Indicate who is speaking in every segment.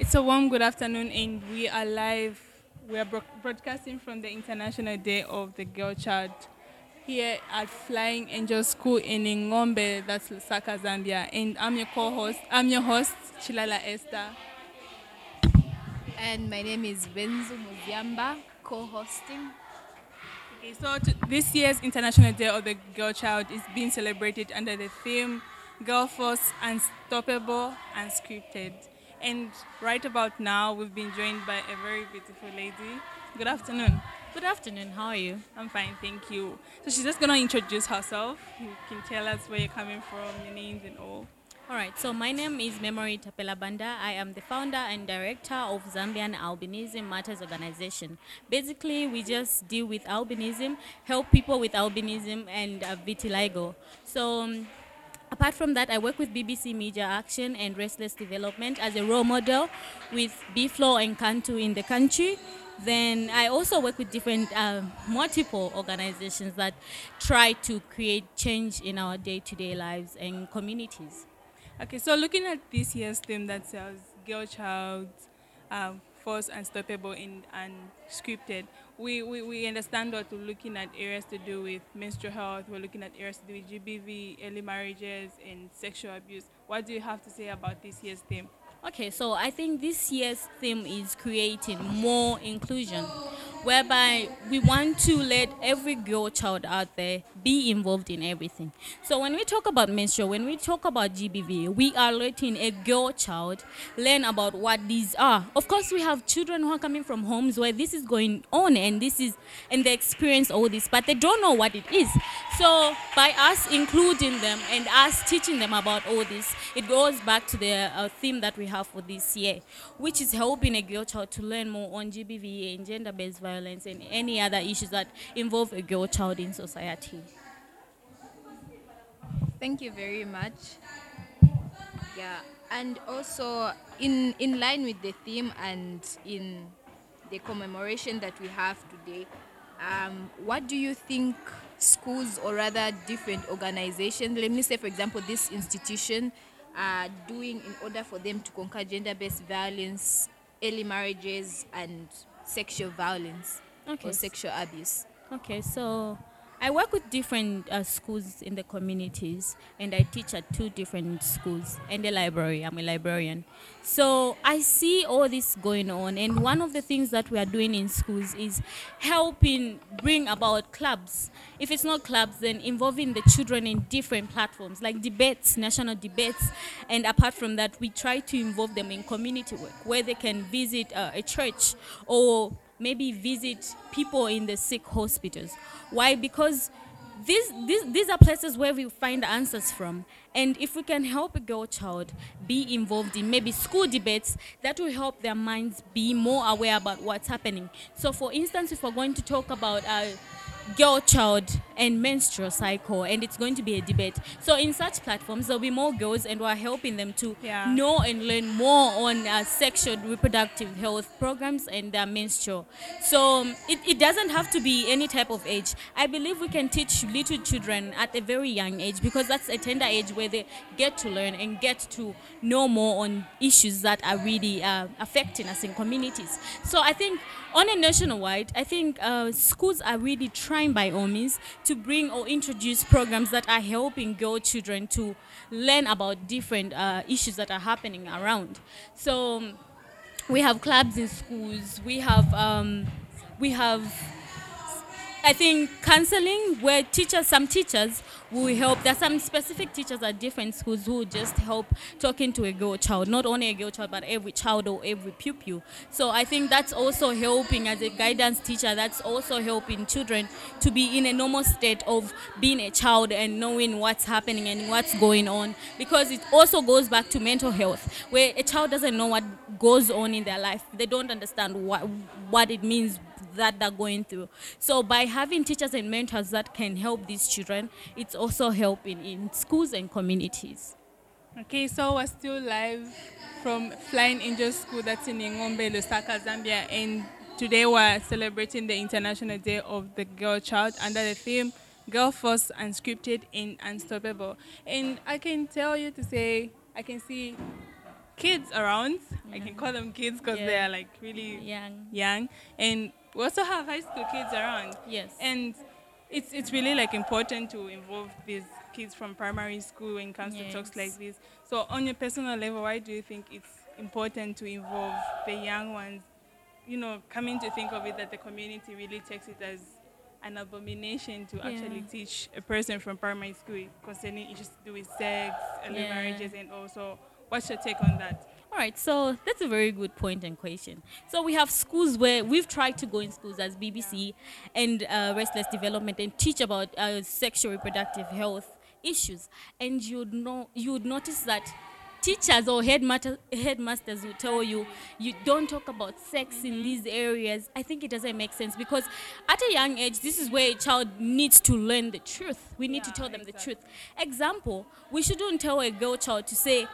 Speaker 1: It's a warm good afternoon, and we are live. We are bro- broadcasting from the International Day of the Girl Child here at Flying Angel School in Ngombe, that's Lusaka, Zambia. And I'm your co-host. I'm your host, Chilala Esther.
Speaker 2: And my name is Benzu Muziamba, co-hosting.
Speaker 1: Okay, so this year's International Day of the Girl Child is being celebrated under the theme Girl Force Unstoppable Unscripted. And right about now, we've been joined by a very beautiful lady. Good afternoon.
Speaker 3: Good afternoon. How are you?
Speaker 1: I'm fine, thank you. So she's just gonna introduce herself. You can tell us where you're coming from, your names and all.
Speaker 3: All right. So my name is Memory Tapela Banda. I am the founder and director of Zambian Albinism Matters Organization. Basically, we just deal with albinism, help people with albinism and uh, vitiligo. So. Um, Apart from that, I work with BBC Media Action and Restless Development as a role model with BFlow and Kantu in the country. Then I also work with different uh, multiple organizations that try to create change in our day-to-day lives and communities.
Speaker 1: Okay, so looking at this year's theme that says Girl Child, um, Force Unstoppable in, and Scripted, we, we, we understand that we're looking at areas to do with menstrual health, we're looking at areas to do with GBV, early marriages, and sexual abuse. What do you have to say about this year's theme?
Speaker 3: Okay, so I think this year's theme is creating more inclusion, whereby we want to let every girl child out there be involved in everything. So when we talk about menstrual, when we talk about GBV, we are letting a girl child learn about what these are. Of course, we have children who are coming from homes where this is going on and this is and they experience all this, but they don't know what it is. So by us including them and us teaching them about all this, it goes back to the uh, theme that we have for this year, which is helping a girl child to learn more on GBV and gender-based violence and any other issues that involve a girl child in society.
Speaker 2: Thank you very much. Yeah, and also in in line with the theme and in the commemoration that we have today, um, what do you think schools or rather different organizations, let me say for example this institution, are doing in order for them to conquer gender-based violence, early marriages, and sexual violence
Speaker 3: Okay.
Speaker 2: or sexual abuse?
Speaker 3: Okay, so I work with different uh, schools in the communities, and I teach at two different schools and a library. I'm a librarian. So I see all this going on, and one of the things that we are doing in schools is helping bring about clubs. If it's not clubs, then involving the children in different platforms like debates, national debates, and apart from that, we try to involve them in community work where they can visit uh, a church or maybe visit people in the sick hospitals. Why? Because these, these, these are places where we find answers from. And if we can help a girl child be involved in maybe school debates, that will help their minds be more aware about what's happening. So, for instance, if we're going to talk about uh, girl child and menstrual cycle and it's going to be a debate. So in such platforms there'll be more girls and we're helping them to
Speaker 1: Yeah.
Speaker 3: know and learn more on uh, sexual reproductive health programs and their menstrual. So um, it, it doesn't have to be any type of age. I believe we can teach little children at a very young age because that's a tender age where they get to learn and get to know more on issues that are really uh, affecting us in communities. So i think on a nationwide, I think uh, schools are really trying by all means to bring or introduce programs that are helping girl children to learn about different uh, issues that are happening around. So um, we have clubs in schools. We have um, we have I think counseling where teachers, some teachers will help. There are some specific teachers at different schools who just help talking to a girl child, not only a girl child, but every child or every pupil. So I think that's also helping as a guidance teacher. That's also helping children to be in a normal state of being a child and knowing what's happening and what's going on. Because it also goes back to mental health, where a child doesn't know what goes on in their life. They don't understand what what it means that they're going through. So by having teachers and mentors that can help these children, it's also helping in schools and communities.
Speaker 1: Okay, so we're still live from Flying Angel School that's in Ngombe, Lusaka, Zambia, and today we're celebrating the International Day of the Girl Child under the theme Girl Force Unscripted and Unstoppable. And I can tell you to say, I can see kids around. I can call them kids because they are like really
Speaker 3: Young.
Speaker 1: young. And we also have high school kids around.
Speaker 3: Yes.
Speaker 1: And it's it's really like important to involve these kids from primary school when it comes to talks like this. So on your personal level, why do you think it's important to involve the young ones? You know, coming to think of it that the community really takes it as an abomination to actually teach a person from primary school concerning issues to do with sex, early
Speaker 3: Yeah.
Speaker 1: marriages, and also what's your take on that?
Speaker 3: All right, so that's a very good point and question. So we have schools where we've tried to go in schools as BBC and uh, restless development and teach about uh, sexual reproductive health issues, and you'd know you would notice that teachers or headmaster, headmasters will tell you you don't talk about sex in these areas. I think it doesn't make sense because at a young age, this is where a child needs to learn the truth. We need to tell them
Speaker 1: exactly.
Speaker 3: the truth. Example: We shouldn't tell a girl child to say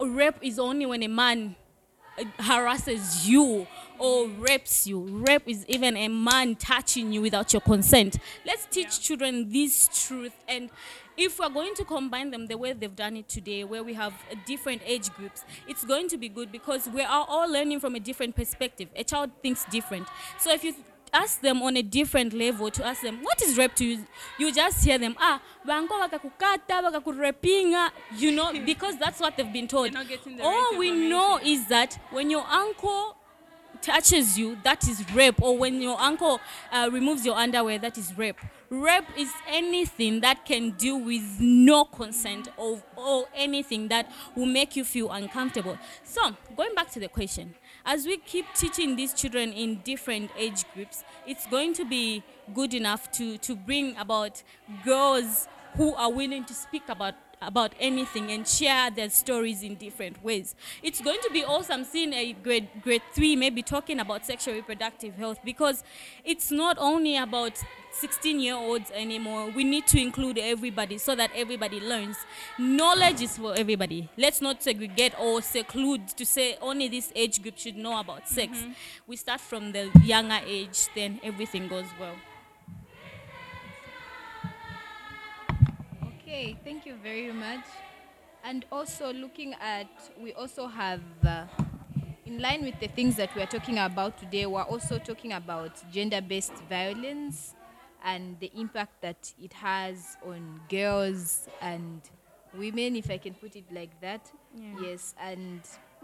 Speaker 3: rape is only when a man uh, harasses you or rapes you. Rape is even a man touching you without your consent. Let's teach
Speaker 1: Yeah.
Speaker 3: children this truth and if we're going to combine them the way they've done it today, where we have different age groups, it's going to be good because we are all learning from a different perspective. A child thinks different. So if you ask them on a different level to ask them, what is rape to you? You just hear them, ah, bango wakakukata, wakakurepinga, you know, because that's what they've been told.
Speaker 1: They're not getting the
Speaker 3: All we know is that when your uncle touches you, that is rape. Or when your uncle uh, removes your underwear, that is rape. Rape is anything that can do with no consent or, or anything that will make you feel uncomfortable. So, going back to the question, as we keep teaching these children in different age groups, it's going to be good enough to, to bring about girls who are willing to speak about about anything and share their stories in different ways. It's going to be awesome seeing a grade grade three maybe talking about sexual reproductive health because it's not only about 16 year olds anymore. We need to include everybody so that everybody learns. Knowledge is for everybody. Let's not segregate or seclude to say only this age group should know about sex. Mm-hmm. We start from the younger age, then everything goes well.
Speaker 2: Okay, thank you very much. And also looking at, we also have, uh, in line with the things that we are talking about today, we're also talking about gender-based violence and the impact that it has on girls and women, if I can put it like that.
Speaker 3: Yeah.
Speaker 2: Yes, and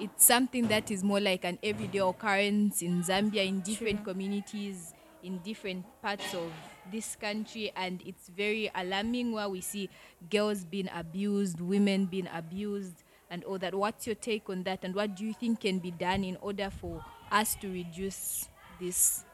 Speaker 2: it's something that is more like an everyday occurrence in Zambia, in different
Speaker 3: True.
Speaker 2: communities, in different parts of this country, and it's very alarming where we see girls being abused, women being abused, and all that. What's your take on that, and what do you think can be done in order for us to reduce this?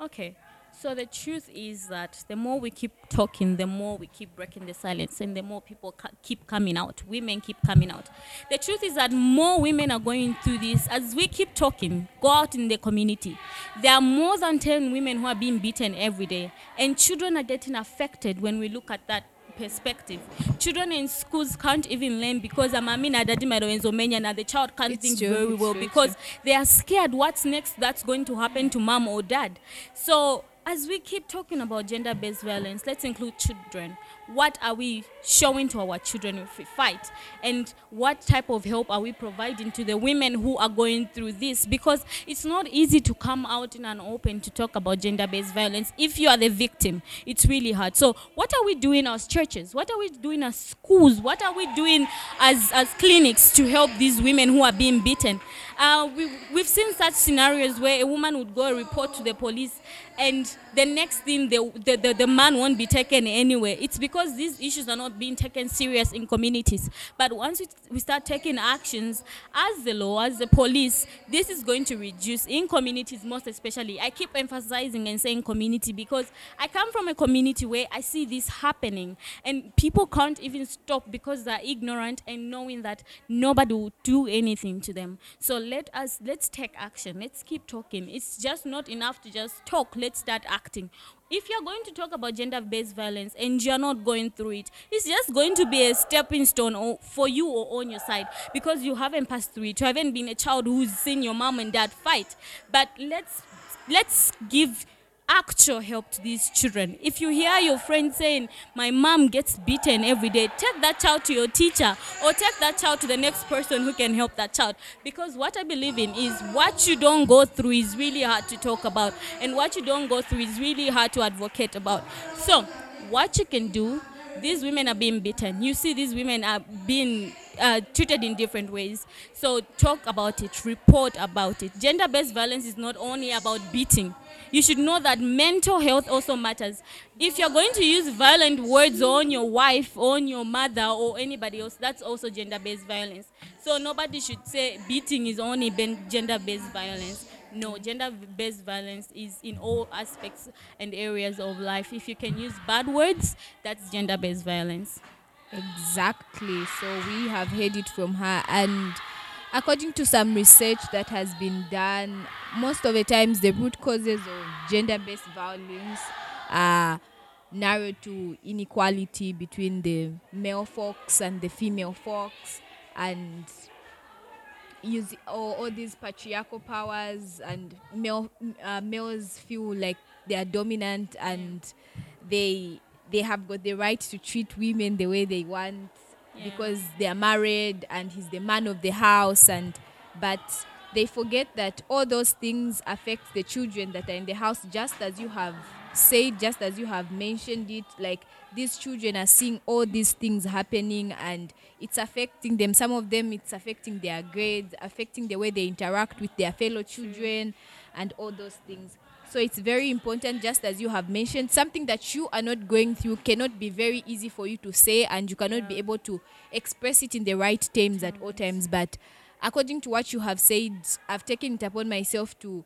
Speaker 3: Okay. So the truth is that the more we keep talking, the more we keep breaking the silence, and the more people ca- keep coming out. Women keep coming out. The truth is that more women are going through this. As we keep talking, go out in the community. There are more than 10 women who are being beaten every day, and children are getting affected when we look at that perspective. Children in schools can't even learn because amamina dadi maroenzomenya na the child can't
Speaker 2: It's
Speaker 3: think
Speaker 2: true,
Speaker 3: very well
Speaker 2: true,
Speaker 3: because they are scared what's next that's going to happen to mom or dad. So as we keep talking about gender-based violence, let's include children. What are we showing to our children if we fight? And what type of help are we providing to the women who are going through this? Because it's not easy to come out in an open to talk about gender-based violence if you are the victim. It's really hard. So what are we doing as churches? What are we doing as schools? What are we doing as, as clinics to help these women who are being beaten? Uh, we, we've seen such scenarios where a woman would go and report to the police and the next thing the, the, the, the man won't be taken anywhere. It's because these issues are not being taken serious in communities. But once we, we start taking actions as the law, as the police, this is going to reduce in communities most especially. I keep emphasizing and saying community because I come from a community where I see this happening and people can't even stop because they're ignorant and knowing that nobody will do anything to them. So let us let's take action. Let's keep talking. It's just not enough to just talk. Let's start acting. If you're going to talk about gender-based violence and you're not going through it, it's just going to be a stepping stone for you or on your side because you haven't passed through it. You haven't been a child who's seen your mom and dad fight. But let's let's give actual help to these children. If you hear your friend saying, My mom gets beaten every day, take that child to your teacher or take that child to the next person who can help that child. Because what I believe in is what you don't go through is really hard to talk about, and what you don't go through is really hard to advocate about. So, what you can do these women are being beaten. You see, these women are being uh, treated in different ways. So talk about it, report about it. Gender based violence is not only about beating. You should know that mental health also matters. If you're going to use violent words on your wife, on your mother, or anybody else, that's also gender based violence. So nobody should say beating is only gender based violence. No, gender based violence is in all aspects and areas of life. If you can use bad words, that's gender based violence.
Speaker 2: Exactly. So we have heard it from her. And according to some research that has been done, most of the times the root causes of gender based violence are narrowed to inequality between the male folks and the female folks and use all, all these patriarchal powers and male uh, males feel like they are dominant and they they have got the right to treat women the way they want yeah. because they are married and he's the man of the house and but they forget that all those things affect the children that are in the house just as you have said just as you have mentioned it like these children are seeing all these things happening and it's affecting them. Some of them it's affecting their grades affecting the way they interact with their fellow children and all those things so it's very important just as you have mentioned something that you are not going through cannot be very easy for you to say and you cannot yeah. be able to express it in the right terms at all times but according to what you have said i've taken it upon myself to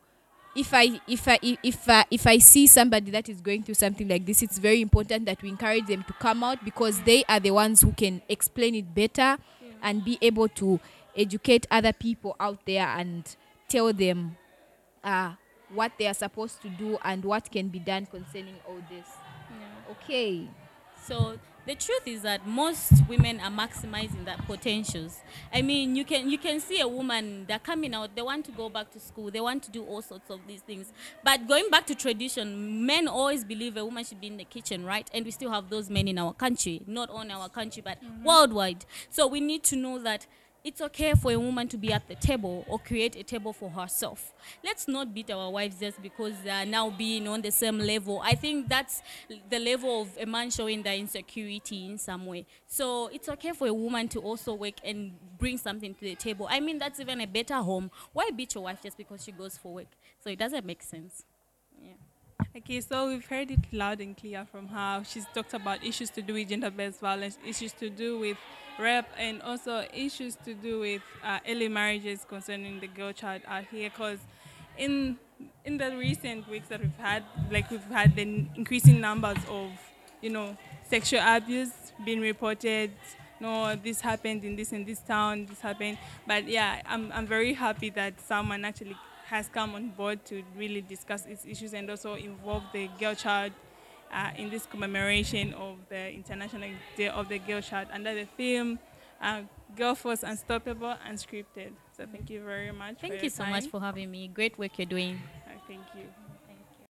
Speaker 2: if I if I if I, if I see somebody that is going through something like this, it's very important that we encourage them to come out because they are the ones who can explain it better yeah. and be able to educate other people out there and tell them uh, what they are supposed to do and what can be done concerning all this. Yeah. Okay.
Speaker 3: So the truth is that most women are maximizing their potentials. I mean, you can you can see a woman they're coming out, they want to go back to school, they want to do all sorts of these things. But going back to tradition, men always believe a woman should be in the kitchen, right? And we still have those men in our country, not only our country but mm-hmm. worldwide. So we need to know that it's okay for a woman to be at the table or create a table for herself. Let's not beat our wives just because they are now being on the same level. I think that's the level of a man showing their insecurity in some way. So it's okay for a woman to also work and bring something to the table. I mean, that's even a better home. Why beat your wife just because she goes for work? So it doesn't make sense. Yeah.
Speaker 1: Okay, so we've heard it loud and clear from her. She's talked about issues to do with gender based violence, issues to do with rape, and also issues to do with uh, early marriages concerning the girl child out here. Because in in the recent weeks that we've had, like we've had the increasing numbers of, you know, sexual abuse being reported. No, this happened in this in this town. This happened, but yeah, I'm I'm very happy that someone actually has come on board to really discuss its issues and also involve the girl child uh, in this commemoration of the International Day of the Girl Child under the theme uh, Girl Force Unstoppable Unscripted. So thank you very much.
Speaker 3: Thank you so
Speaker 1: time.
Speaker 3: much for having me. Great work you're doing.
Speaker 1: Uh, thank you.